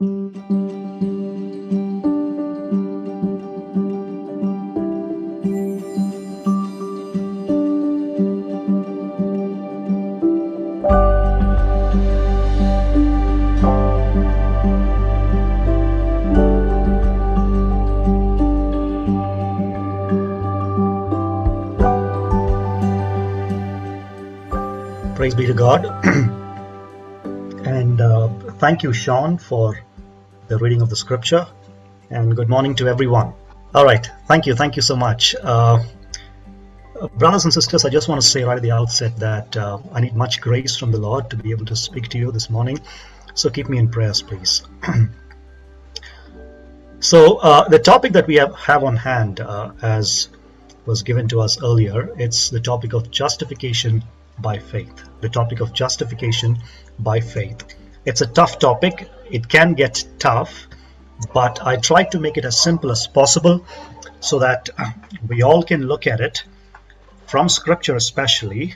Praise be to God. and uh, thank you, Sean, for the reading of the scripture. And good morning to everyone. All right. Thank you. Thank you so much. Uh, brothers and sisters, I just want to say right at the outset that uh, I need much grace from the Lord to be able to speak to you this morning. So keep me in prayers, please. so uh, the topic that we have, have on hand, uh, as was given to us earlier, it's the topic of justification by faith. The topic of justification by faith. It's a tough topic. It can get tough, but I try to make it as simple as possible so that uh, we all can look at it from scripture, especially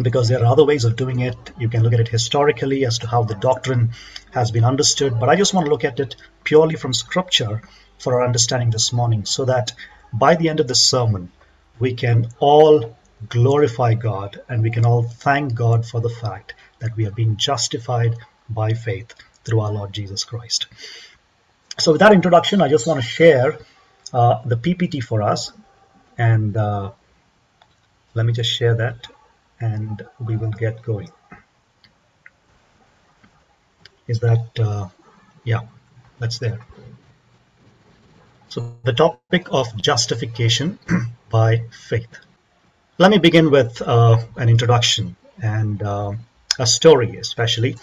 because there are other ways of doing it. You can look at it historically as to how the doctrine has been understood, but I just want to look at it purely from scripture for our understanding this morning so that by the end of this sermon, we can all glorify God and we can all thank God for the fact that we have been justified by faith through our Lord Jesus Christ. So, with that introduction, I just want to share uh, the PPT for us. And uh, let me just share that and we will get going. Is that, uh, yeah, that's there. So, the topic of justification by faith. Let me begin with uh, an introduction and uh, a story, especially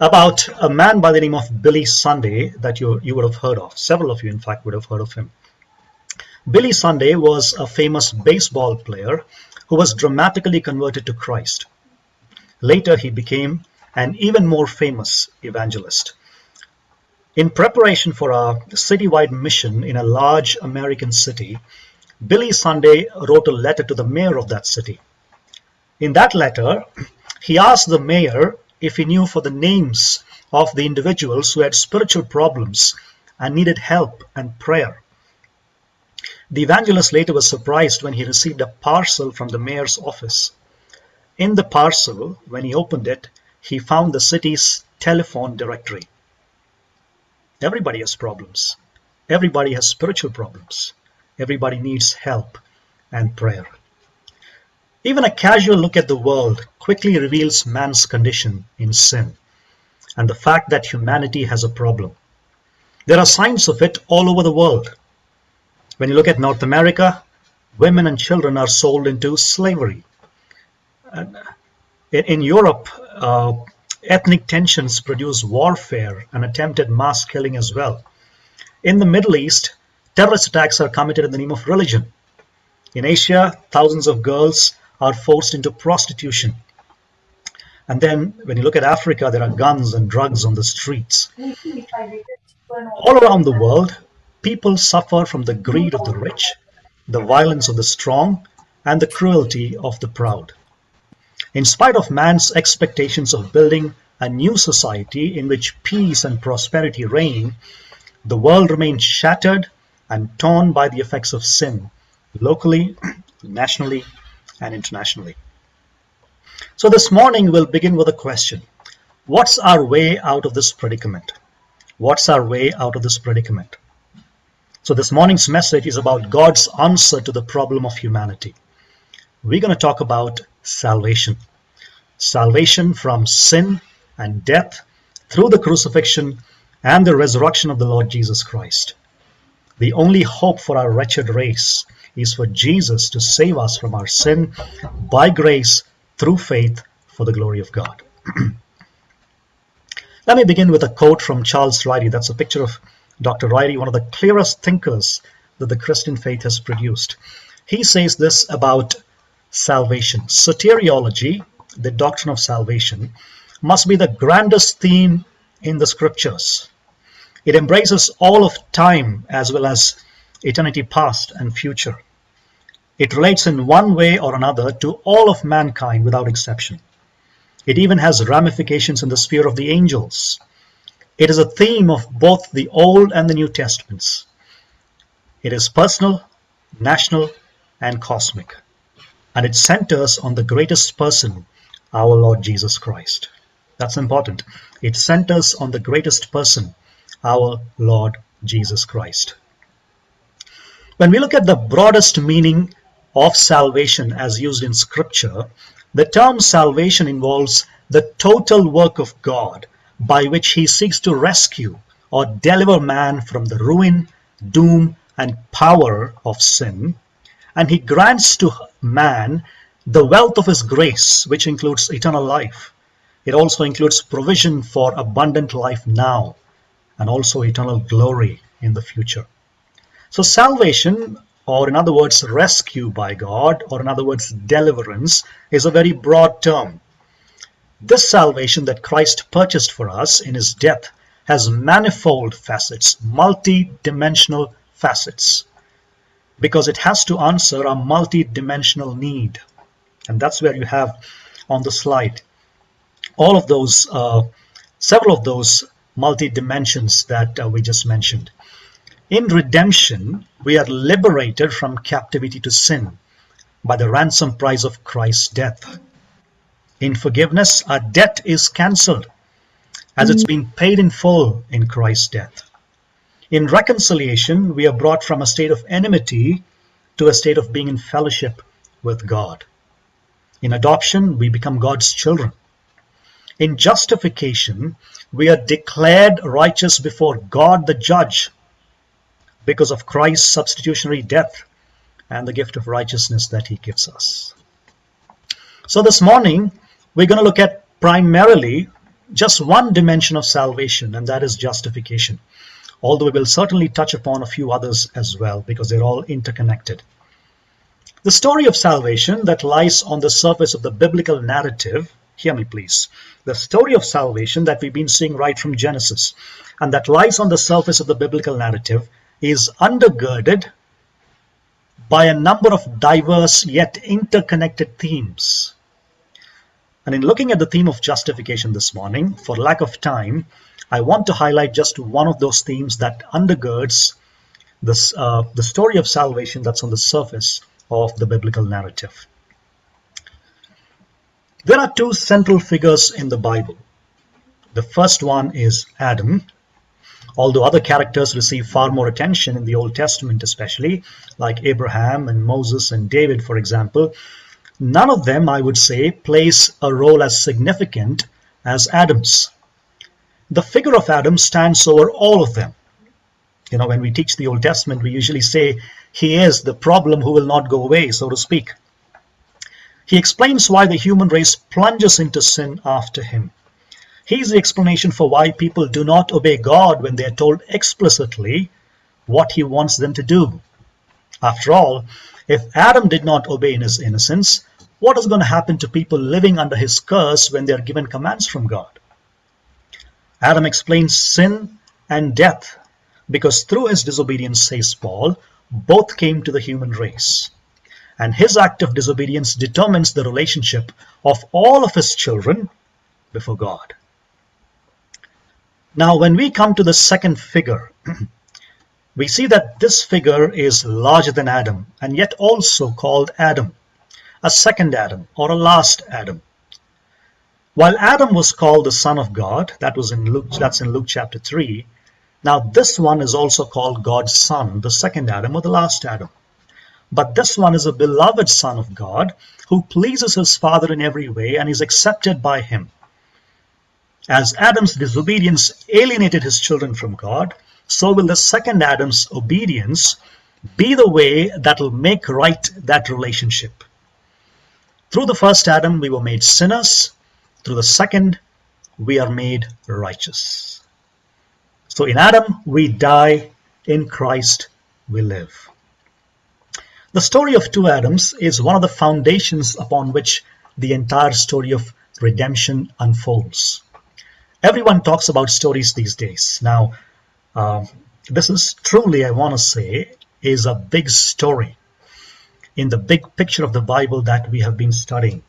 about a man by the name of Billy Sunday that you, you would have heard of. Several of you, in fact, would have heard of him. Billy Sunday was a famous baseball player who was dramatically converted to Christ. Later, he became an even more famous evangelist. In preparation for a citywide mission in a large American city, Billy Sunday wrote a letter to the mayor of that city. In that letter, he asked the mayor if he knew for the names of the individuals who had spiritual problems and needed help and prayer. The evangelist later was surprised when he received a parcel from the mayor's office. In the parcel, when he opened it, he found the city's telephone directory. Everybody has problems. Everybody has spiritual problems. Everybody needs help and prayer. Even a casual look at the world quickly reveals man's condition in sin and the fact that humanity has a problem. There are signs of it all over the world. When you look at North America, women and children are sold into slavery. In Europe, uh, ethnic tensions produce warfare and attempted mass killing as well. In the Middle East, terrorist attacks are committed in the name of religion. In Asia, thousands of girls are forced into prostitution. And then when you look at Africa, there are guns and drugs on the streets. All around the world, people suffer from the greed of the rich, the violence of the strong, and the cruelty of the proud. In spite of man's expectations of building a new society in which peace and prosperity reign, the world remains shattered and torn by the effects of sin, locally, nationally, and internationally. So this morning we'll begin with a question. What's our way out of this predicament? What's our way out of this predicament? So this morning's message is about God's answer to the problem of humanity. We're going to talk about salvation. Salvation from sin and death through the crucifixion and the resurrection of the Lord Jesus Christ. The only hope for our wretched race is for Jesus to save us from our sin by grace through faith for the glory of God. Let me begin with a quote from Charles Ryrie. That's a picture of Dr. Ryrie, one of the clearest thinkers that the Christian faith has produced. He says this about salvation. Soteriology, the doctrine of salvation, must be the grandest theme in the scriptures. It embraces all of time as well as eternity past and future. It relates in one way or another to all of mankind without exception. It even has ramifications in the sphere of the angels. It is a theme of both the Old and the New Testaments. It is personal, national, and cosmic. And it centers on the greatest person, our Lord Jesus Christ. That's important. It centers on the greatest person, our Lord Jesus Christ. When we look at the broadest meaning of salvation as used in Scripture, the term salvation involves the total work of God by which he seeks to rescue or deliver man from the ruin, doom, and power of sin. And he grants to man the wealth of his grace, which includes eternal life. It also includes provision for abundant life now and also eternal glory in the future. So, salvation, or in other words, rescue by God, or in other words, deliverance, is a very broad term. This salvation that Christ purchased for us in his death has manifold facets, multi dimensional facets, because it has to answer a multi dimensional need. And that's where you have on the slide all of those, uh, several of those multi dimensions that uh, we just mentioned. In redemption, we are liberated from captivity to sin by the ransom price of Christ's death. In forgiveness, our debt is cancelled as it's been paid in full in Christ's death. In reconciliation, we are brought from a state of enmity to a state of being in fellowship with God. In adoption, we become God's children. In justification, we are declared righteous before God the judge because of Christ's substitutionary death and the gift of righteousness that he gives us. So this morning, we're going to look at primarily just one dimension of salvation, and that is justification. Although we will certainly touch upon a few others as well, because they're all interconnected. The story of salvation that lies on the surface of the biblical narrative, hear me please, the story of salvation that we've been seeing right from Genesis, and that lies on the surface of the biblical narrative is undergirded by a number of diverse yet interconnected themes. And in looking at the theme of justification this morning, for lack of time, I want to highlight just one of those themes that undergirds this, uh, the story of salvation that's on the surface of the biblical narrative. There are two central figures in the Bible. The first one is Adam, although other characters receive far more attention in the Old Testament, especially like Abraham and Moses and David, for example, none of them, I would say, plays a role as significant as Adam's. The figure of Adam stands over all of them. You know, when we teach the Old Testament, we usually say he is the problem who will not go away, so to speak. He explains why the human race plunges into sin after him. The explanation for why people do not obey God when they are told explicitly what he wants them to do. After all, if Adam did not obey in his innocence, what is going to happen to people living under his curse when they are given commands from God? Adam explains sin and death because through his disobedience, says Paul, both came to the human race. And his act of disobedience determines the relationship of all of his children before God. Now, when we come to the second figure, we see that this figure is larger than Adam and yet also called Adam, a second Adam or a last Adam. While Adam was called the Son of God, that was in Luke, that's in Luke chapter 3. Now, this one is also called God's Son, the second Adam or the last Adam. But this one is a beloved Son of God who pleases his Father in every way and is accepted by him. As Adam's disobedience alienated his children from God, so will the second Adam's obedience be the way that will make right that relationship. Through the first Adam, we were made sinners. Through the second, we are made righteous. So in Adam, we die. In Christ, we live. The story of two Adams is one of the foundations upon which the entire story of redemption unfolds everyone talks about stories these days. Now, uh, this is truly, I want to say, is a big story in the big picture of the Bible that we have been studying.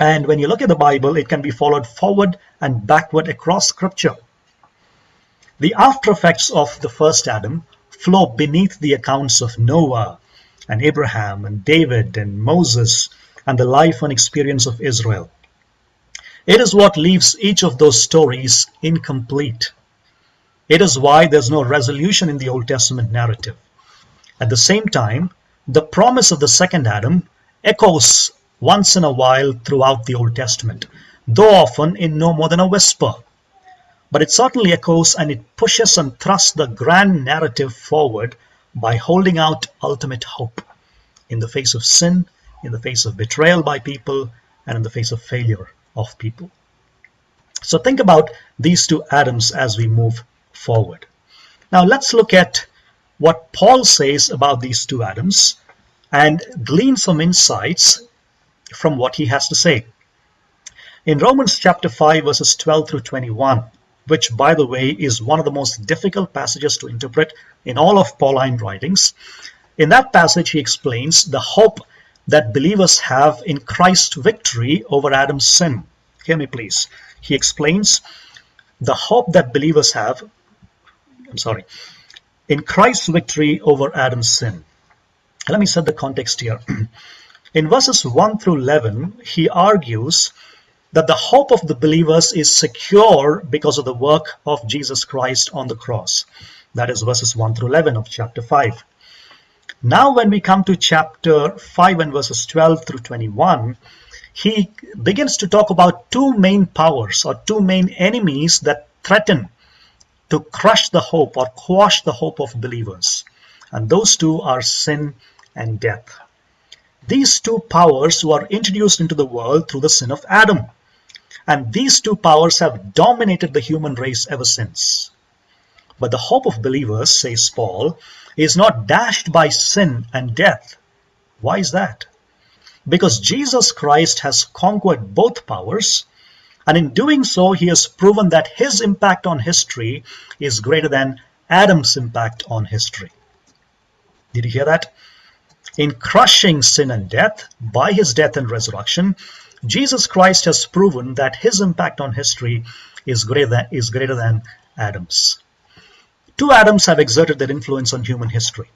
And when you look at the Bible, it can be followed forward and backward across scripture. The after effects of the first Adam flow beneath the accounts of Noah and Abraham and David and Moses and the life and experience of Israel. It is what leaves each of those stories incomplete. It is why there's no resolution in the Old Testament narrative. At the same time, the promise of the second Adam echoes once in a while throughout the Old Testament, though often in no more than a whisper. But it certainly echoes and it pushes and thrusts the grand narrative forward by holding out ultimate hope in the face of sin, in the face of betrayal by people, and in the face of failure of people. So think about these two Adams as we move forward. Now let's look at what Paul says about these two Adams and glean some insights from what he has to say. In Romans chapter 5 verses 12 through 21, which by the way is one of the most difficult passages to interpret in all of Pauline writings, in that passage he explains the hope that believers have in Christ's victory over Adam's sin. Hear me, please. He explains the hope that believers have, I'm sorry, in Christ's victory over Adam's sin. Let me set the context here. in verses 1 through 11, he argues that the hope of the believers is secure because of the work of Jesus Christ on the cross. That is verses 1 through 11 of chapter 5. Now, when we come to chapter 5 and verses 12 through 21, he begins to talk about two main powers or two main enemies that threaten to crush the hope or quash the hope of believers. And those two are sin and death. These two powers were introduced into the world through the sin of Adam. And these two powers have dominated the human race ever since. But the hope of believers, says Paul, is not dashed by sin and death. Why is that? Because Jesus Christ has conquered both powers, and in doing so, he has proven that his impact on history is greater than Adam's impact on history. Did you hear that? In crushing sin and death by his death and resurrection, Jesus Christ has proven that his impact on history is greater than, is greater than Adam's. Two Adams have exerted their influence on human history,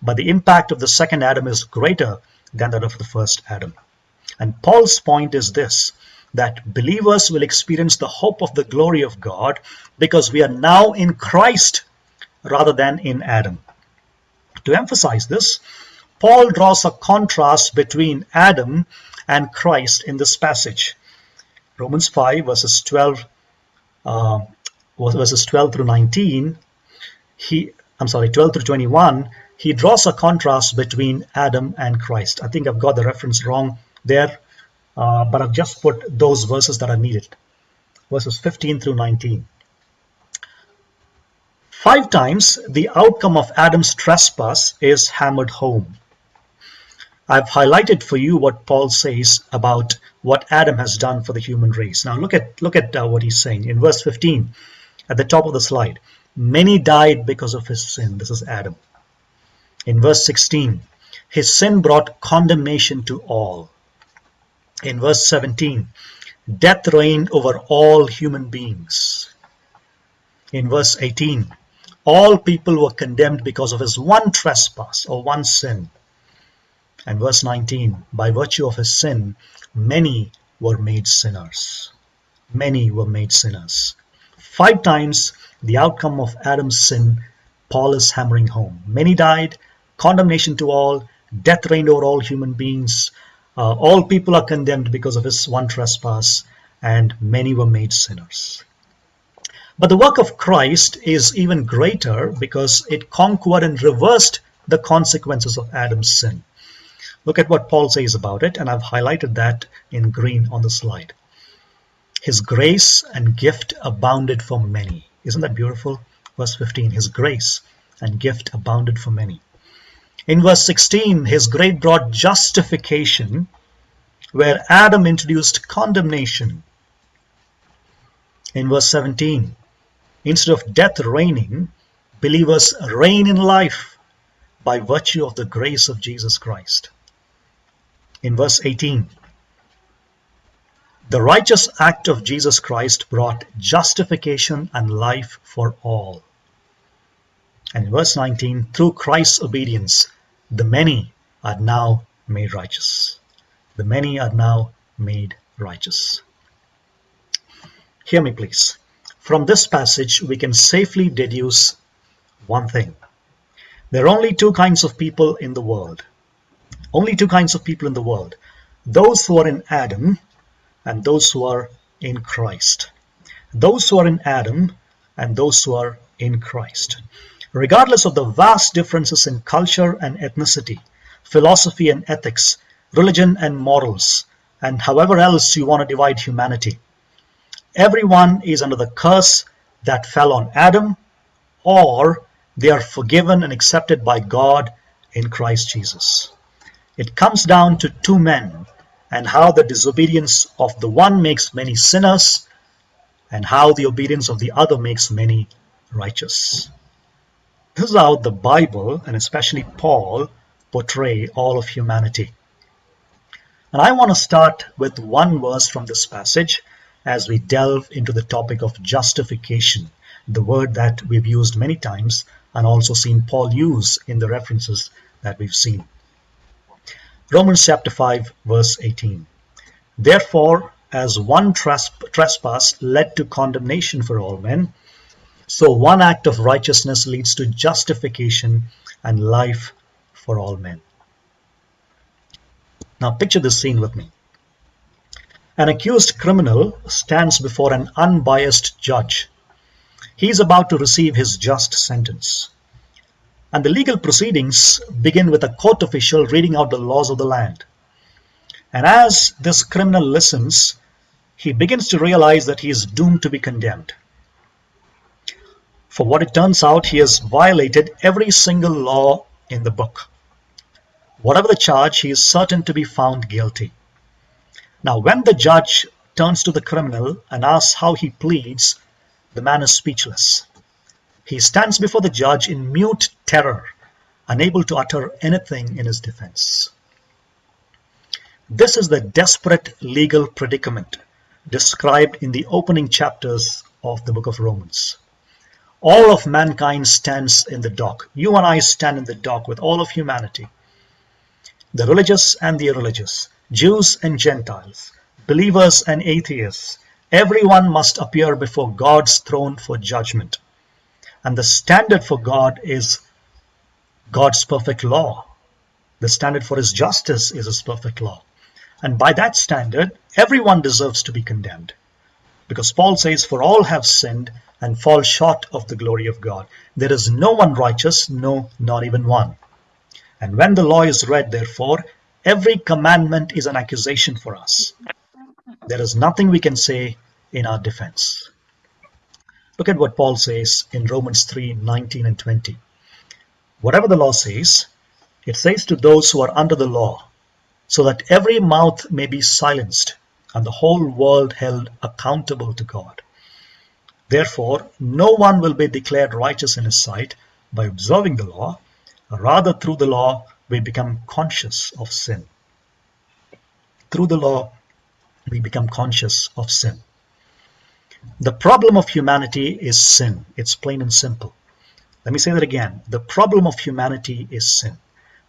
but the impact of the second Adam is greater than that of the first Adam. And Paul's point is this that believers will experience the hope of the glory of God because we are now in Christ rather than in Adam. To emphasize this, Paul draws a contrast between Adam and Christ in this passage. Romans 5 verses 12 uh, verses 12 through 19 he I'm sorry 12 through 21 he draws a contrast between Adam and Christ. I think I've got the reference wrong there, uh, but I've just put those verses that are needed. Verses 15 through 19. Five times the outcome of Adam's trespass is hammered home. I've highlighted for you what Paul says about what Adam has done for the human race. Now look at look at uh, what he's saying in verse 15 at the top of the slide. Many died because of his sin. This is Adam. In verse 16, his sin brought condemnation to all. In verse 17, death reigned over all human beings. In verse 18, all people were condemned because of his one trespass or one sin. And verse 19, by virtue of his sin, many were made sinners. Many were made sinners. Five times the outcome of Adam's sin, Paul is hammering home. Many died, condemnation to all, death reigned over all human beings. Uh, all people are condemned because of his one trespass, and many were made sinners. But the work of Christ is even greater because it conquered and reversed the consequences of Adam's sin. Look at what Paul says about it, and I've highlighted that in green on the slide. His grace and gift abounded for many. Isn't that beautiful? Verse 15, His grace and gift abounded for many. In verse 16, His grace brought justification, where Adam introduced condemnation. In verse 17, instead of death reigning, believers reign in life by virtue of the grace of Jesus Christ. In verse 18, the righteous act of Jesus Christ brought justification and life for all. And in verse 19, through Christ's obedience, the many are now made righteous. The many are now made righteous. Hear me, please. From this passage, we can safely deduce one thing. There are only two kinds of people in the world. Only two kinds of people in the world. Those who are in Adam and those who are in Christ. Those who are in Adam and those who are in Christ. Regardless of the vast differences in culture and ethnicity, philosophy and ethics, religion and morals, and however else you want to divide humanity, everyone is under the curse that fell on Adam, or they are forgiven and accepted by God in Christ Jesus. It comes down to two men and how the disobedience of the one makes many sinners and how the obedience of the other makes many righteous. This is how the Bible, and especially Paul, portray all of humanity. And I want to start with one verse from this passage as we delve into the topic of justification, the word that we've used many times and also seen Paul use in the references that we've seen. Romans chapter 5, verse 18. Therefore, as one trespass led to condemnation for all men, so one act of righteousness leads to justification and life for all men. Now, picture this scene with me. An accused criminal stands before an unbiased judge. He is about to receive his just sentence. And the legal proceedings begin with a court official reading out the laws of the land. And as this criminal listens, he begins to realize that he is doomed to be condemned. For what it turns out, he has violated every single law in the book. Whatever the charge, he is certain to be found guilty. Now, when the judge turns to the criminal and asks how he pleads, the man is speechless. He stands before the judge in mute terror, unable to utter anything in his defense. This is the desperate legal predicament described in the opening chapters of the book of Romans. All of mankind stands in the dock. You and I stand in the dock with all of humanity. The religious and the irreligious, Jews and Gentiles, believers and atheists, everyone must appear before God's throne for judgment. And the standard for God is God's perfect law. The standard for his justice is his perfect law. And by that standard, everyone deserves to be condemned. Because Paul says, For all have sinned and fall short of the glory of God. There is no one righteous, no, not even one. And when the law is read, therefore, every commandment is an accusation for us. There is nothing we can say in our defense. Look at what Paul says in Romans 3 19 and 20. Whatever the law says, it says to those who are under the law, so that every mouth may be silenced and the whole world held accountable to God. Therefore, no one will be declared righteous in his sight by observing the law, rather, through the law, we become conscious of sin. Through the law, we become conscious of sin. The problem of humanity is sin. It's plain and simple. Let me say that again. The problem of humanity is sin.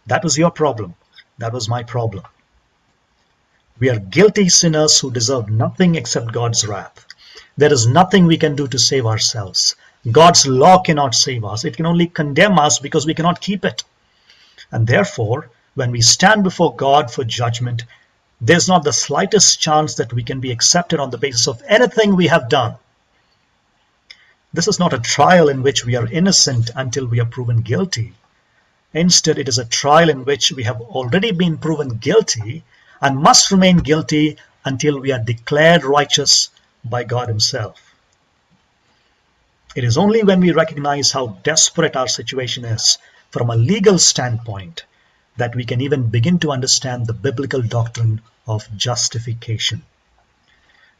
That was your problem. That was my problem. We are guilty sinners who deserve nothing except God's wrath. There is nothing we can do to save ourselves. God's law cannot save us. It can only condemn us because we cannot keep it. And therefore, when we stand before God for judgment, there's not the slightest chance that we can be accepted on the basis of anything we have done. This is not a trial in which we are innocent until we are proven guilty. Instead, it is a trial in which we have already been proven guilty and must remain guilty until we are declared righteous by God Himself. It is only when we recognize how desperate our situation is from a legal standpoint that we can even begin to understand the biblical doctrine of justification.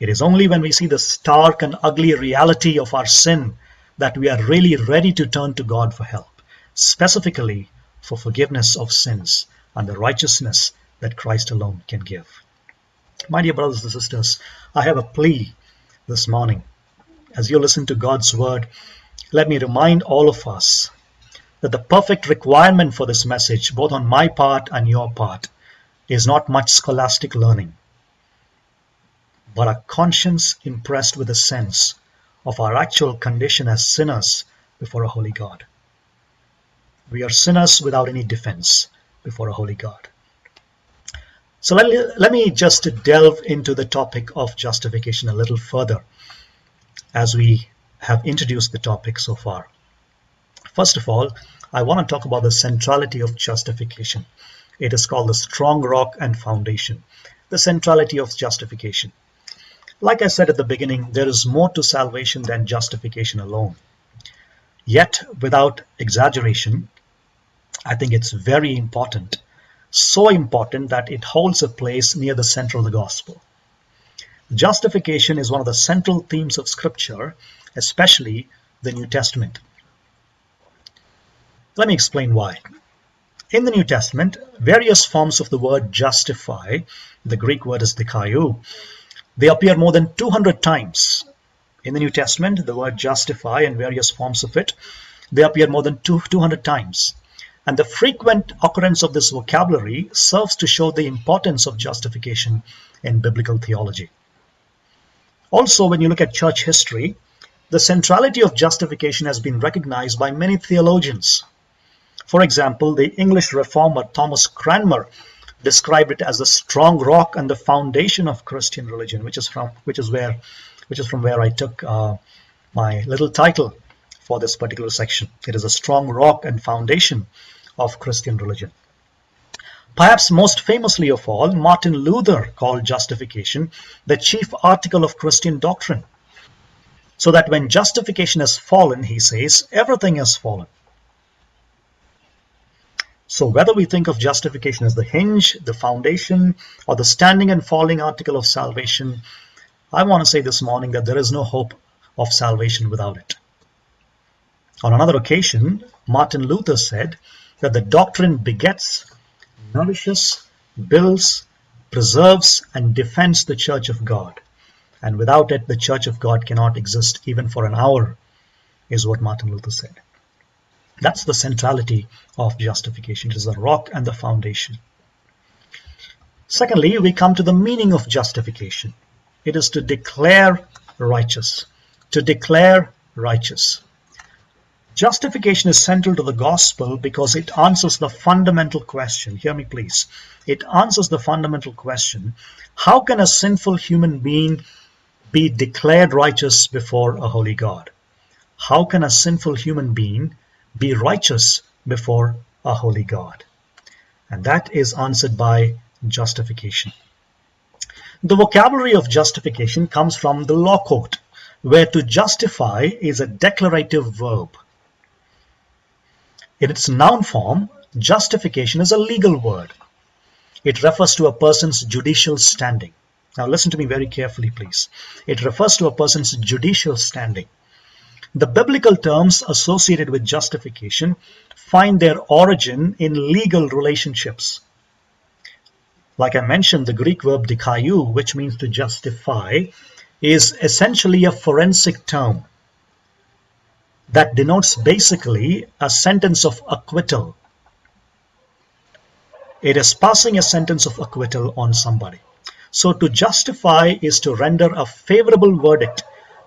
It is only when we see the stark and ugly reality of our sin that we are really ready to turn to God for help, specifically for forgiveness of sins and the righteousness that Christ alone can give. My dear brothers and sisters, I have a plea this morning. As you listen to God's word, let me remind all of us the perfect requirement for this message, both on my part and your part, is not much scholastic learning, but a conscience impressed with a sense of our actual condition as sinners before a holy God. We are sinners without any defense before a holy God. So let, let me just delve into the topic of justification a little further as we have introduced the topic so far. First of all, I want to talk about the centrality of justification. It is called the strong rock and foundation, the centrality of justification. Like I said at the beginning, there is more to salvation than justification alone. Yet, without exaggeration, I think it's very important, so important that it holds a place near the center of the gospel. Justification is one of the central themes of Scripture, especially the New Testament. Let me explain why. In the New Testament, various forms of the word justify, the Greek word is dikaiou, they appear more than 200 times. In the New Testament, the word justify and various forms of it, they appear more than 200 times. And the frequent occurrence of this vocabulary serves to show the importance of justification in biblical theology. Also, when you look at church history, the centrality of justification has been recognized by many theologians. For example, the English reformer Thomas Cranmer described it as the strong rock and the foundation of Christian religion, which is from which is where which is from where I took uh, my little title for this particular section. It is a strong rock and foundation of Christian religion. Perhaps most famously of all, Martin Luther called justification the chief article of Christian doctrine. So that when justification has fallen, he says, everything has fallen. So whether we think of justification as the hinge, the foundation, or the standing and falling article of salvation, I want to say this morning that there is no hope of salvation without it. On another occasion, Martin Luther said that the doctrine begets, nourishes, builds, preserves, and defends the church of God. And without it, the church of God cannot exist even for an hour, is what Martin Luther said. That's the centrality of justification. It is the rock and the foundation. Secondly, we come to the meaning of justification. It is to declare righteous. To declare righteous. Justification is central to the gospel because it answers the fundamental question. Hear me, please. It answers the fundamental question how can a sinful human being be declared righteous before a holy God? How can a sinful human being be righteous before a holy God? And that is answered by justification. The vocabulary of justification comes from the law court, where to justify is a declarative verb. In its noun form, justification is a legal word. It refers to a person's judicial standing. Now listen to me very carefully, please. It refers to a person's judicial standing. The biblical terms associated with justification find their origin in legal relationships. Like I mentioned, the Greek verb dikaiou, which means to justify, is essentially a forensic term that denotes basically a sentence of acquittal. It is passing a sentence of acquittal on somebody. So to justify is to render a favorable verdict,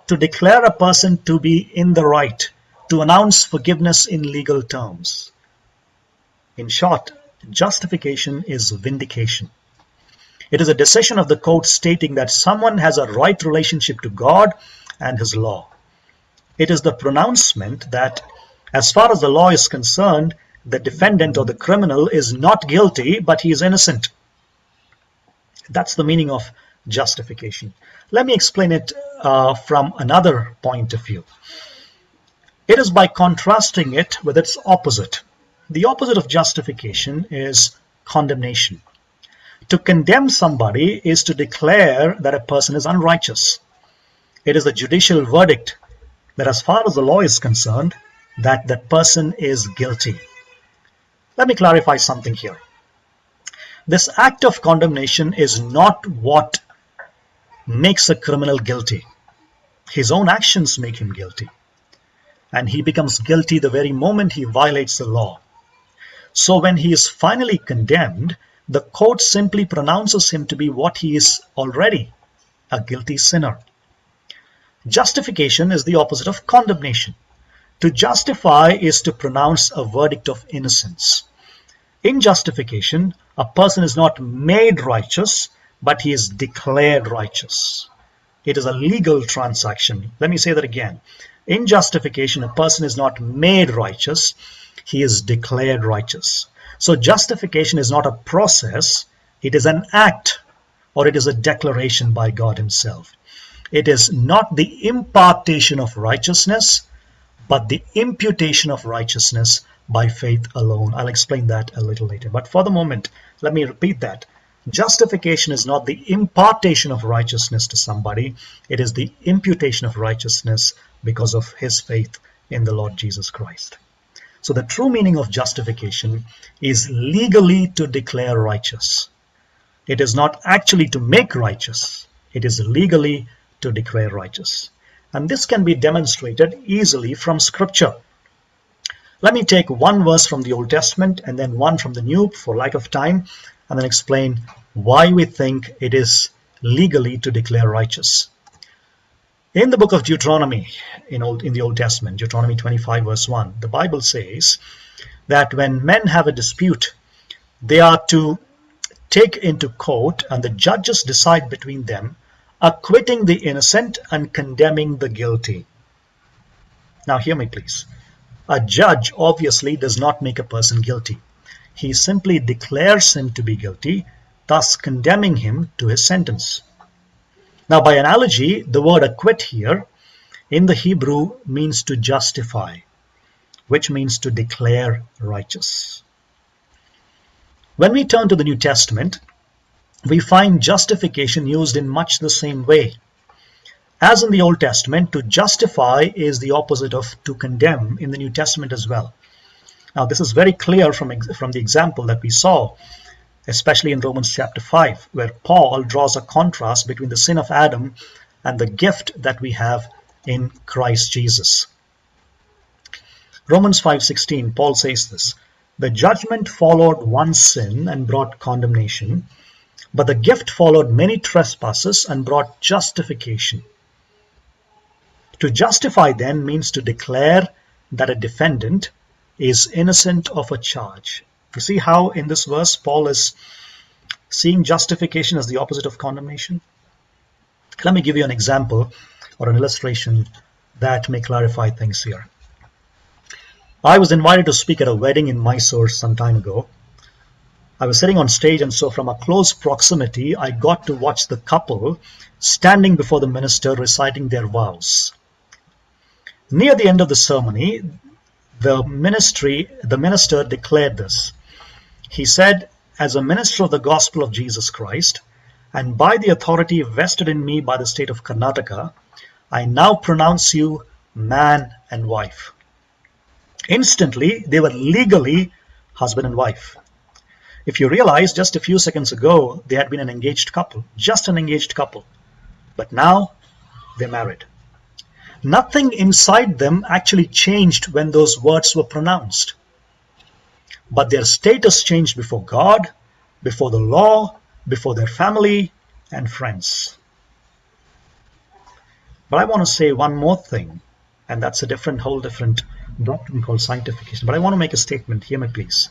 to declare a person to be in the right, to announce forgiveness in legal terms. In short, justification is vindication. It is a decision of the court stating that someone has a right relationship to God and his law. It is the pronouncement that, as far as the law is concerned, the defendant or the criminal is not guilty, but he is innocent. That's the meaning of justification. Let me explain it uh, from another point of view. It is by contrasting it with its opposite. The opposite of justification is condemnation. To condemn somebody is to declare that a person is unrighteous. It is a judicial verdict that as far as the law is concerned, that that person is guilty. Let me clarify something here. This act of condemnation is not what makes a criminal guilty. His own actions make him guilty. and he becomes guilty the very moment he violates the law. So when he is finally condemned, the court simply pronounces him to be what he is already, a guilty sinner. Justification is the opposite of condemnation. To justify is to pronounce a verdict of innocence. In justification, a person is not made righteous, but he is declared righteous. It is a legal transaction. Let me say that again. In justification, a person is not made righteous, he is declared righteous. So justification is not a process, it is an act or it is a declaration by God himself. It is not the impartation of righteousness, but the imputation of righteousness by faith alone. I'll explain that a little later. But for the moment, let me repeat that. Justification is not the impartation of righteousness to somebody, it is the imputation of righteousness because of his faith in the Lord Jesus Christ. So the true meaning of justification is legally to declare righteous. It is not actually to make righteous, it is legally to declare righteous. And this can be demonstrated easily from scripture. Let me take one verse from the Old Testament and then one from the New for lack of time and then explain why we think it is legally to declare righteous. In the book of Deuteronomy in, Old, in the Old Testament, Deuteronomy 25 verse 1, the Bible says that when men have a dispute, they are to take into court and the judges decide between them, acquitting the innocent and condemning the guilty. Now hear me please. A judge obviously does not make a person guilty. He simply declares him to be guilty, thus condemning him to his sentence. Now, by analogy, the word acquit here in the Hebrew means to justify, which means to declare righteous. When we turn to the New Testament, we find justification used in much the same way. As in the Old Testament, to justify is the opposite of to condemn in the New Testament as well. Now, this is very clear from, from the example that we saw especially in Romans chapter 5, where Paul draws a contrast between the sin of Adam and the gift that we have in Christ Jesus. Romans 5:16 Paul says this the judgment followed one sin and brought condemnation but the gift followed many trespasses and brought justification to justify then means to declare that a defendant is innocent of a charge you see how in this verse Paul is seeing justification as the opposite of condemnation? Let me give you an example or an illustration that may clarify things here. I was invited to speak at a wedding in Mysore some time ago. I was sitting on stage and so from a close proximity I got to watch the couple standing before the minister reciting their vows. Near the end of the ceremony, the ministry, the minister declared this. He said, As a minister of the gospel of Jesus Christ, and by the authority vested in me by the state of Karnataka, I now pronounce you man and wife. Instantly, they were legally husband and wife. If you realize, just a few seconds ago, they had been an engaged couple, just an engaged couple. But now, they're married. Nothing inside them actually changed when those words were pronounced but their status changed before God, before the law, before their family and friends. But I want to say one more thing, and that's a different, whole different doctrine called sanctification. But I want to make a statement. Hear me, please.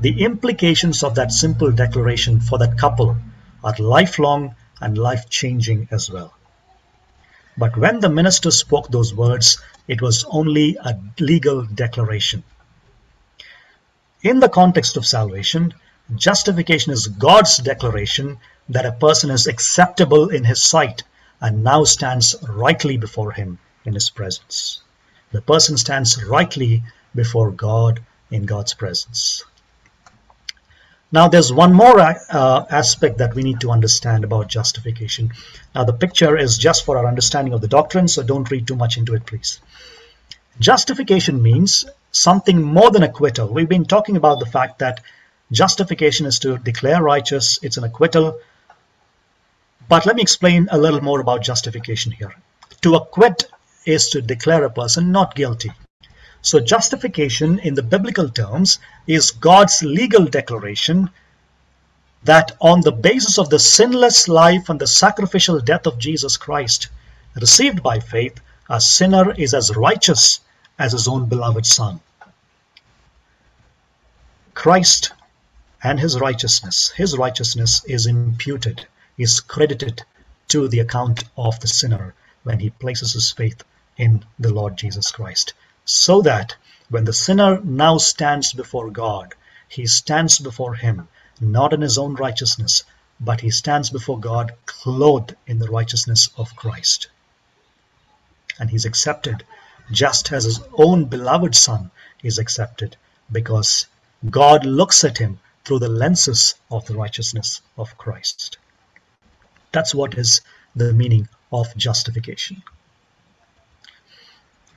The implications of that simple declaration for that couple are lifelong and life changing as well. But when the minister spoke those words, it was only a legal declaration. In the context of salvation, justification is God's declaration that a person is acceptable in his sight and now stands rightly before him in his presence. The person stands rightly before God in God's presence. Now, there's one more uh, aspect that we need to understand about justification. Now, the picture is just for our understanding of the doctrine, so don't read too much into it, please. Justification means something more than acquittal. We've been talking about the fact that justification is to declare righteous, it's an acquittal. But let me explain a little more about justification here. To acquit is to declare a person not guilty. So justification in the biblical terms is God's legal declaration that on the basis of the sinless life and the sacrificial death of Jesus Christ, received by faith, a sinner is as righteous as his own beloved Son. Christ and his righteousness, his righteousness is imputed, is credited to the account of the sinner when he places his faith in the Lord Jesus Christ. So that when the sinner now stands before God, he stands before him not in his own righteousness, but he stands before God clothed in the righteousness of Christ. And he's accepted just as his own beloved Son is accepted because God looks at him through the lenses of the righteousness of Christ. That's what is the meaning of justification.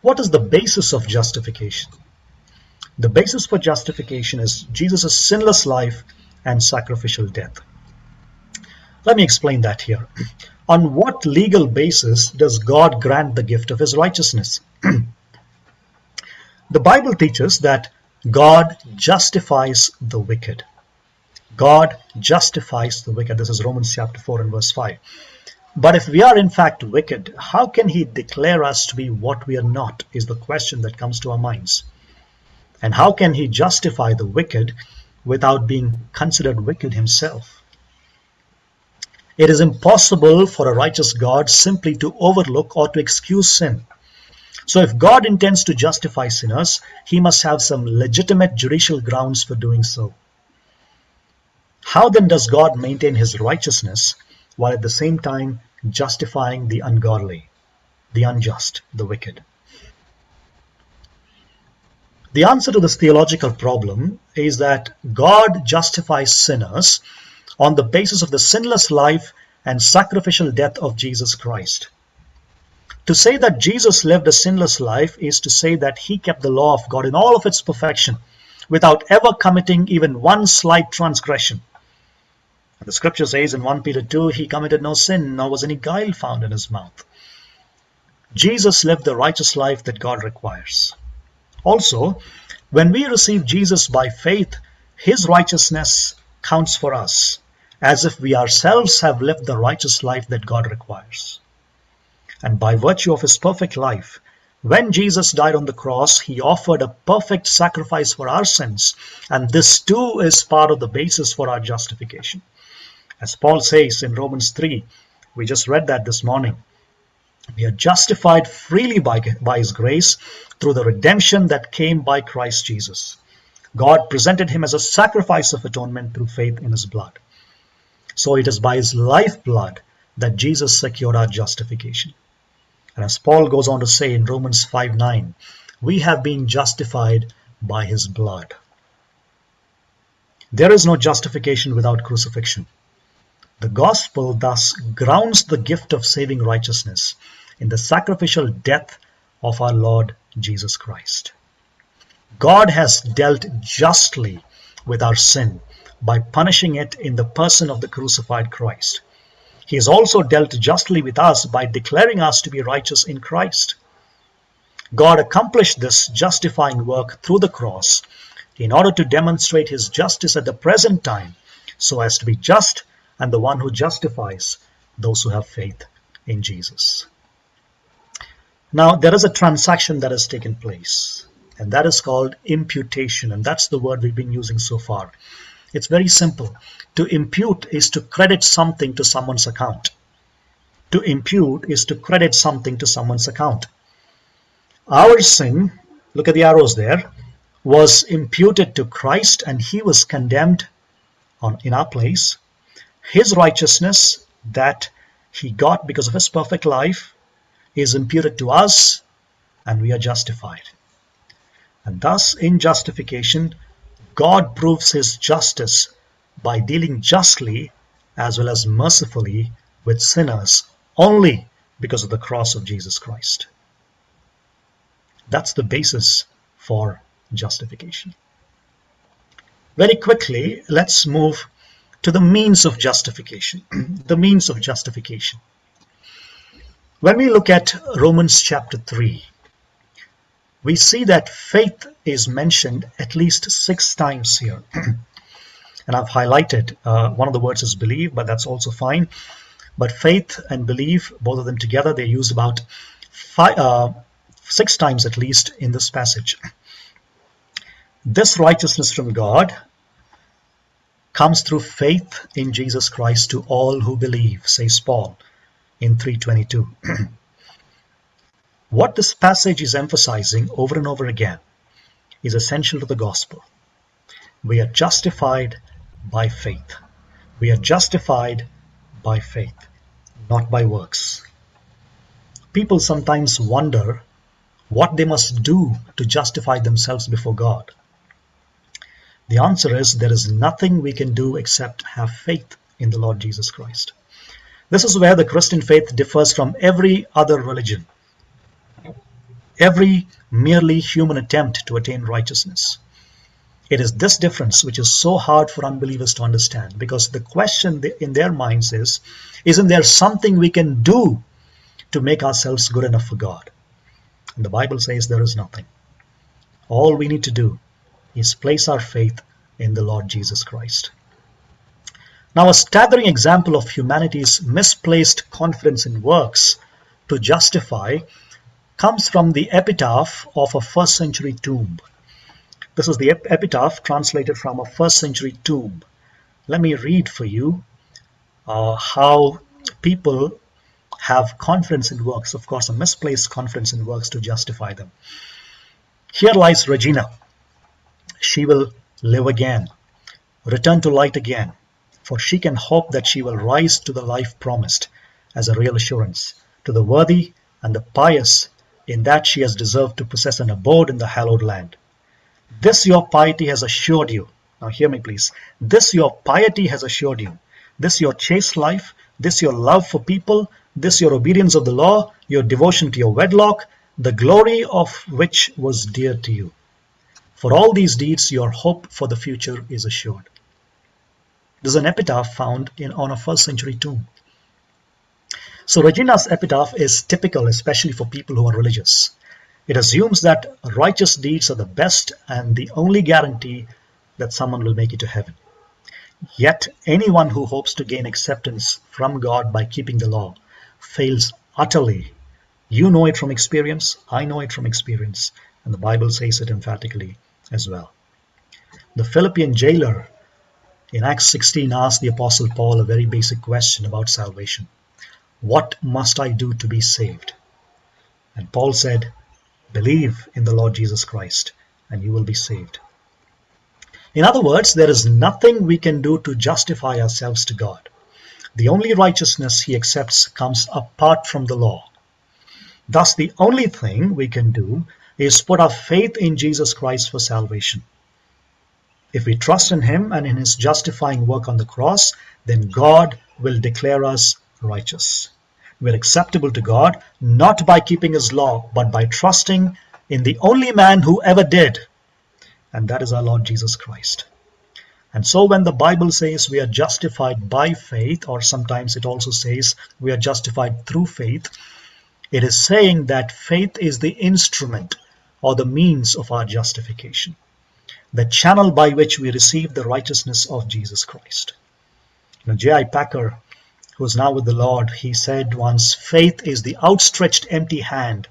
What is the basis of justification? The basis for justification is Jesus' sinless life and sacrificial death. Let me explain that here. On what legal basis does God grant the gift of his righteousness? the Bible teaches that God justifies the wicked. God justifies the wicked. This is Romans chapter 4 and verse 5. But if we are in fact wicked, how can he declare us to be what we are not? Is the question that comes to our minds. And how can he justify the wicked without being considered wicked himself. It is impossible for a righteous God simply to overlook or to excuse sin. So if God intends to justify sinners, he must have some legitimate judicial grounds for doing so. How then does God maintain his righteousness while at the same time justifying the ungodly, the unjust, the wicked? The answer to this theological problem is that God justifies sinners on the basis of the sinless life and sacrificial death of Jesus Christ. To say that Jesus lived a sinless life is to say that he kept the law of God in all of its perfection without ever committing even one slight transgression. The scripture says in 1 Peter 2, he committed no sin, nor was any guile found in his mouth. Jesus lived the righteous life that God requires. Also, when we receive Jesus by faith, his righteousness counts for us as if we ourselves have lived the righteous life that God requires. And by virtue of his perfect life, when Jesus died on the cross, he offered a perfect sacrifice for our sins, and this too is part of the basis for our justification. As Paul says in Romans 3, we just read that this morning. We are justified freely by, by His grace through the redemption that came by Christ Jesus. God presented Him as a sacrifice of atonement through faith in His blood. So it is by His life blood that Jesus secured our justification. And as Paul goes on to say in Romans 5 9, we have been justified by His blood. There is no justification without crucifixion. The gospel thus grounds the gift of saving righteousness in the sacrificial death of our Lord Jesus Christ. God has dealt justly with our sin by punishing it in the person of the crucified Christ. He has also dealt justly with us by declaring us to be righteous in Christ. God accomplished this justifying work through the cross in order to demonstrate his justice at the present time so as to be just and the one who justifies those who have faith in Jesus. Now, there is a transaction that has taken place, and that is called imputation, and that's the word we've been using so far. It's very simple. To impute is to credit something to someone's account. To impute is to credit something to someone's account. Our sin, look at the arrows there, was imputed to Christ and he was condemned on, in our place. His righteousness that he got because of his perfect life is imputed to us and we are justified. And thus, in justification, God proves his justice by dealing justly as well as mercifully with sinners only because of the cross of Jesus Christ. That's the basis for justification. Very quickly, let's move to the means of justification. the means of justification. When we look at Romans chapter 3, we see that faith is mentioned at least six times here. and I've highlighted uh, one of the words is believe, but that's also fine. But faith and believe, both of them together, they're used about five, uh, six times at least in this passage. This righteousness from God comes through faith in Jesus Christ to all who believe, says Paul in 322. what this passage is emphasizing over and over again is essential to the gospel. We are justified by faith. We are justified by faith, not by works. People sometimes wonder what they must do to justify themselves before God. The answer is there is nothing we can do except have faith in the Lord Jesus Christ. This is where the Christian faith differs from every other religion, every merely human attempt to attain righteousness. It is this difference which is so hard for unbelievers to understand because the question in their minds is Isn't there something we can do to make ourselves good enough for God? And the Bible says there is nothing. All we need to do is place our faith in the Lord Jesus Christ. Now, a staggering example of humanity's misplaced confidence in works to justify comes from the epitaph of a first century tomb. This is the epitaph translated from a first century tomb. Let me read for you uh, how people have confidence in works, of course, a misplaced confidence in works to justify them. Here lies Regina. She will live again, return to light again, for she can hope that she will rise to the life promised as a real assurance to the worthy and the pious in that she has deserved to possess an abode in the hallowed land. This your piety has assured you. Now hear me please. This your piety has assured you. This your chaste life, this your love for people, this your obedience of the law, your devotion to your wedlock, the glory of which was dear to you. For all these deeds, your hope for the future is assured. There's an epitaph found in on a first century tomb. So Regina's epitaph is typical, especially for people who are religious. It assumes that righteous deeds are the best and the only guarantee that someone will make it to heaven. Yet anyone who hopes to gain acceptance from God by keeping the law fails utterly. You know it from experience, I know it from experience, and the Bible says it emphatically as well. The Philippian jailer in Acts 16 asked the Apostle Paul a very basic question about salvation What must I do to be saved? And Paul said, Believe in the Lord Jesus Christ, and you will be saved. In other words, there is nothing we can do to justify ourselves to God. The only righteousness he accepts comes apart from the law. Thus, the only thing we can do is put our faith in Jesus Christ for salvation. If we trust in Him and in His justifying work on the cross, then God will declare us righteous. We're acceptable to God not by keeping His law, but by trusting in the only man who ever did, and that is our Lord Jesus Christ. And so when the Bible says we are justified by faith, or sometimes it also says we are justified through faith, it is saying that faith is the instrument or the means of our justification, the channel by which we receive the righteousness of Jesus Christ. Now, J.I. Packer, who is now with the Lord, he said once, faith is the outstretched empty hand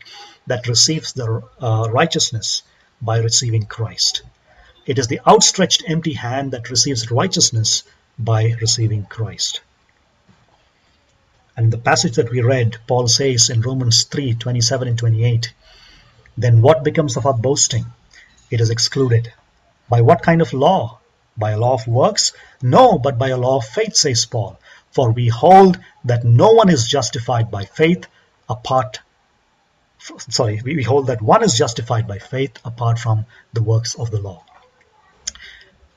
that receives the uh, righteousness by receiving Christ. It is the outstretched empty hand that receives righteousness by receiving Christ. And the passage that we read, Paul says in Romans 3 27 and 28, then what becomes of our boasting? It is excluded. By what kind of law? By a law of works? No, but by a law of faith, says Paul. For we hold that no one is justified by faith apart sorry, we hold that one is justified by faith apart from the works of the law.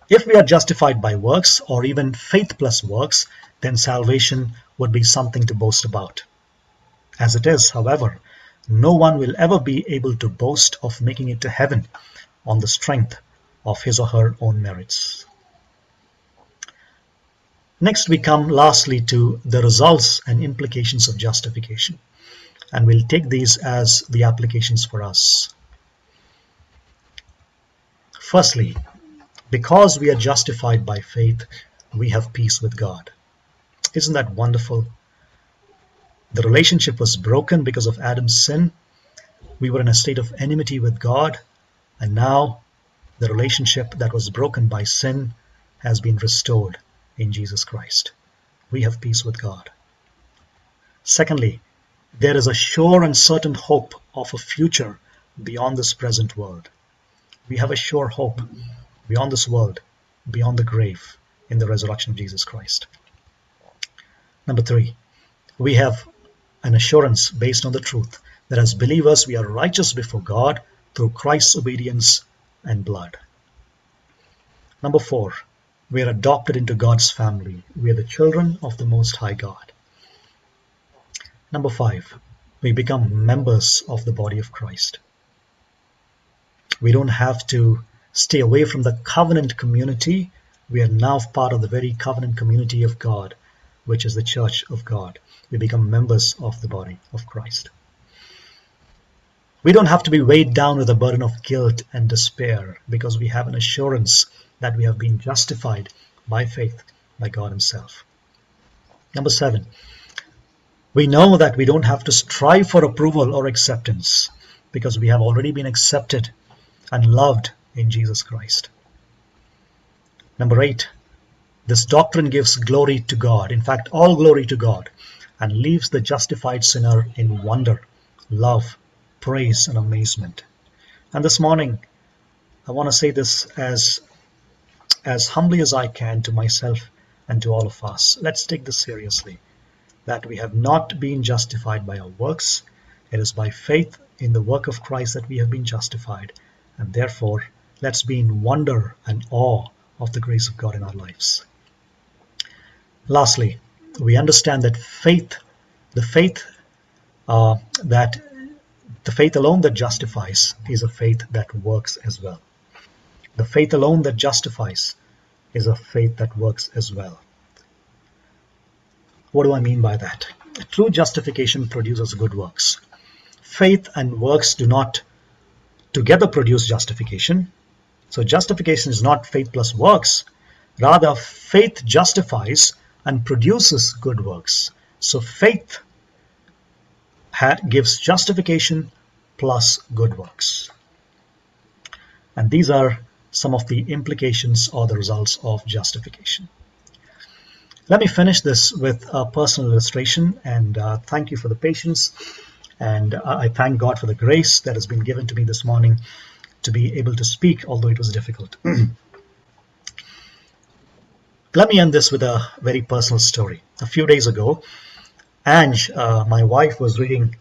If we are justified by works or even faith plus works, then salvation would be something to boast about. As it is, however, no one will ever be able to boast of making it to heaven on the strength of his or her own merits. Next, we come lastly to the results and implications of justification, and we'll take these as the applications for us. Firstly, because we are justified by faith, we have peace with God. Isn't that wonderful? The relationship was broken because of Adam's sin. We were in a state of enmity with God, and now the relationship that was broken by sin has been restored in Jesus Christ. We have peace with God. Secondly, there is a sure and certain hope of a future beyond this present world. We have a sure hope beyond this world, beyond the grave, in the resurrection of Jesus Christ. Number three, we have an assurance based on the truth that as believers we are righteous before God through Christ's obedience and blood. Number four, we are adopted into God's family. We are the children of the Most High God. Number five, we become members of the body of Christ. We don't have to stay away from the covenant community. We are now part of the very covenant community of God, which is the church of God. We become members of the body of Christ. We don't have to be weighed down with a burden of guilt and despair because we have an assurance that we have been justified by faith by God Himself. Number seven, we know that we don't have to strive for approval or acceptance because we have already been accepted and loved in Jesus Christ. Number eight, this doctrine gives glory to God, in fact, all glory to God, and leaves the justified sinner in wonder, love, praise, and amazement. And this morning, I want to say this as, as humbly as I can to myself and to all of us. Let's take this seriously that we have not been justified by our works. It is by faith in the work of Christ that we have been justified, and therefore let's be in wonder and awe of the grace of God in our lives. Lastly, we understand that faith, the faith uh, that the faith alone that justifies is a faith that works as well. The faith alone that justifies is a faith that works as well. What do I mean by that? True justification produces good works. Faith and works do not together produce justification. So justification is not faith plus works. Rather, faith justifies and produces good works. So faith gives justification plus good works. And these are some of the implications or the results of justification. Let me finish this with a personal illustration and uh, thank you for the patience. And I thank God for the grace that has been given to me this morning to be able to speak, although it was difficult. Let me end this with a very personal story. A few days ago, Ange, uh, my wife, was reading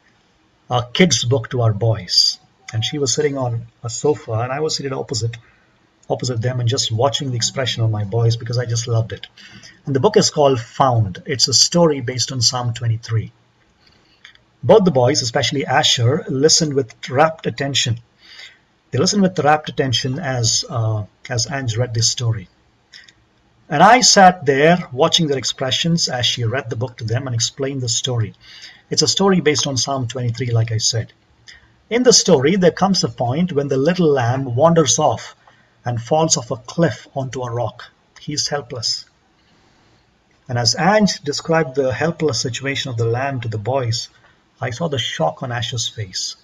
a kid's book to our boys, and she was sitting on a sofa, and I was seated opposite opposite them and just watching the expression of my boys because I just loved it. And the book is called Found. It's a story based on Psalm 23. Both the boys, especially Asher, listened with rapt attention. They listened with rapt attention as uh, as Ange read this story. And I sat there watching their expressions as she read the book to them and explained the story. It's a story based on Psalm 23, like I said. In the story, there comes a point when the little lamb wanders off and falls off a cliff onto a rock. He's helpless. And as Ange described the helpless situation of the lamb to the boys, I saw the shock on Asher's face.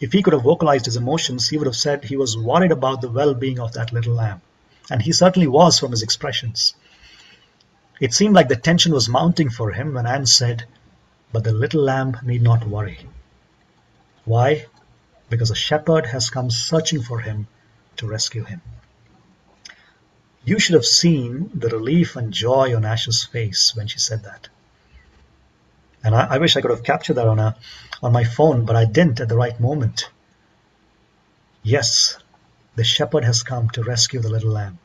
If he could have vocalized his emotions, he would have said he was worried about the well being of that little lamb. And he certainly was from his expressions. It seemed like the tension was mounting for him when Anne said, But the little lamb need not worry. Why? Because a shepherd has come searching for him to rescue him. You should have seen the relief and joy on Ash's face when she said that. And I, I, wish I could have captured that on a on my phone, but I didn't at the right moment. Yes, the shepherd has come to rescue the little lamb.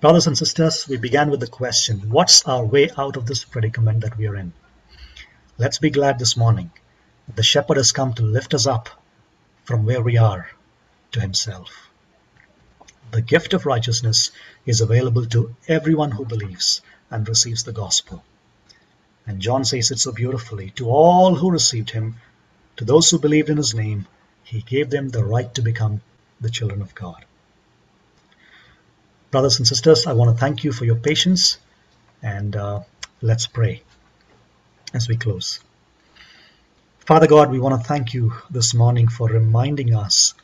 Brothers and sisters, we began with the question, what's our way out of this predicament that we are in? Let's be glad this morning. The shepherd has come to lift us up from where we are to himself. The gift of righteousness is available to everyone who believes and receives the gospel. And John says it so beautifully to all who received him, to those who believed in his name, he gave them the right to become the children of God. Brothers and sisters, I want to thank you for your patience and uh, let's pray as we close. Father God, we want to thank you this morning for reminding us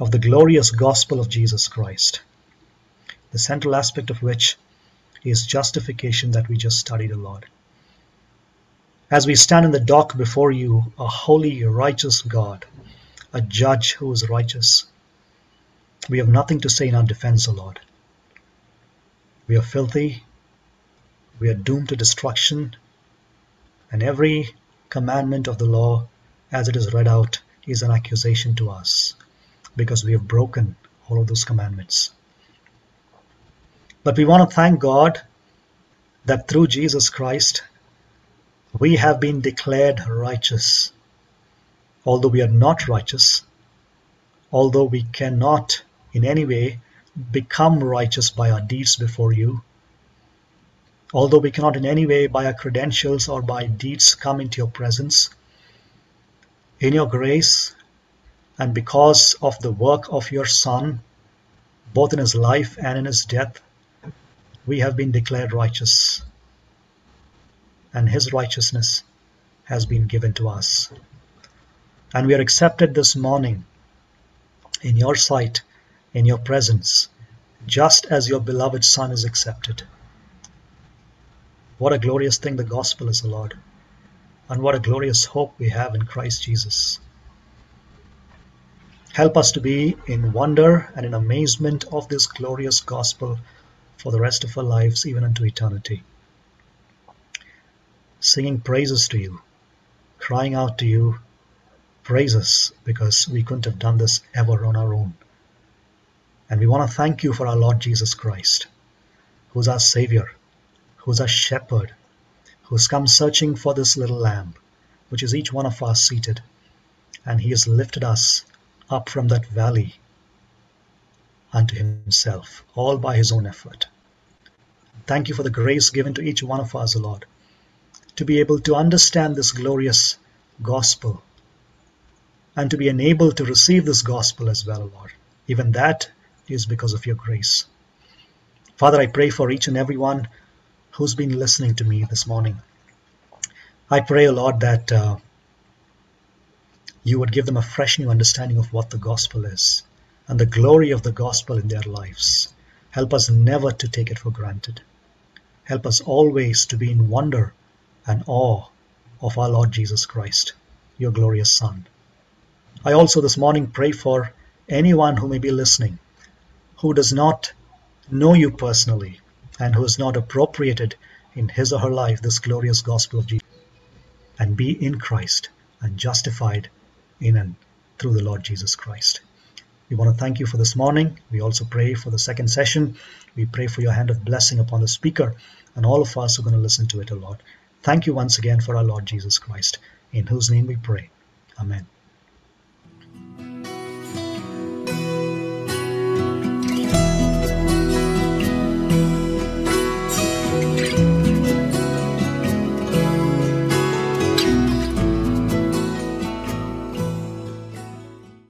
of the glorious gospel of Jesus Christ, the central aspect of which is justification that we just studied a lot. As we stand in the dock before you, a holy, righteous God, a judge who is righteous, we have nothing to say in our defense, O Lord. We are filthy, we are doomed to destruction, and every commandment of the law, as it is read out, is an accusation to us because we have broken all of those commandments. But we want to thank God that through Jesus Christ, we have been declared righteous. Although we are not righteous, although we cannot in any way become righteous by our deeds before you, although we cannot in any way by our credentials or by deeds come into your presence, in your grace and because of the work of your Son, both in his life and in his death, we have been declared righteous, and his righteousness has been given to us. And we are accepted this morning in your sight, in your presence, just as your beloved Son is accepted. What a glorious thing the gospel is, O Lord, and what a glorious hope we have in Christ Jesus. Help us to be in wonder and in amazement of this glorious gospel for the rest of our lives, even unto eternity. Singing praises to you, crying out to you, praise us because we couldn't have done this ever on our own. And we want to thank you for our Lord Jesus Christ, who's our Savior, who's our Shepherd, who's come searching for this little lamb, which is each one of us seated. And he has lifted us up from that valley unto himself, all by his own effort. Thank you for the grace given to each one of us, Lord, to be able to understand this glorious gospel and to be enabled to receive this gospel as well, Lord. Even that is because of your grace. Father, I pray for each and every one who's been listening to me this morning. I pray, O Lord, that uh, you would give them a fresh new understanding of what the gospel is and the glory of the gospel in their lives. Help us never to take it for granted. Help us always to be in wonder and awe of our Lord Jesus Christ, your glorious Son. I also this morning pray for anyone who may be listening who does not know you personally and who has not appropriated in his or her life this glorious gospel of Jesus and be in Christ and justified in and through the Lord Jesus Christ. We want to thank you for this morning. We also pray for the second session. We pray for your hand of blessing upon the speaker and all of us who are going to listen to it, O Lord. Thank you once again for our Lord Jesus Christ, in whose name we pray. Amen.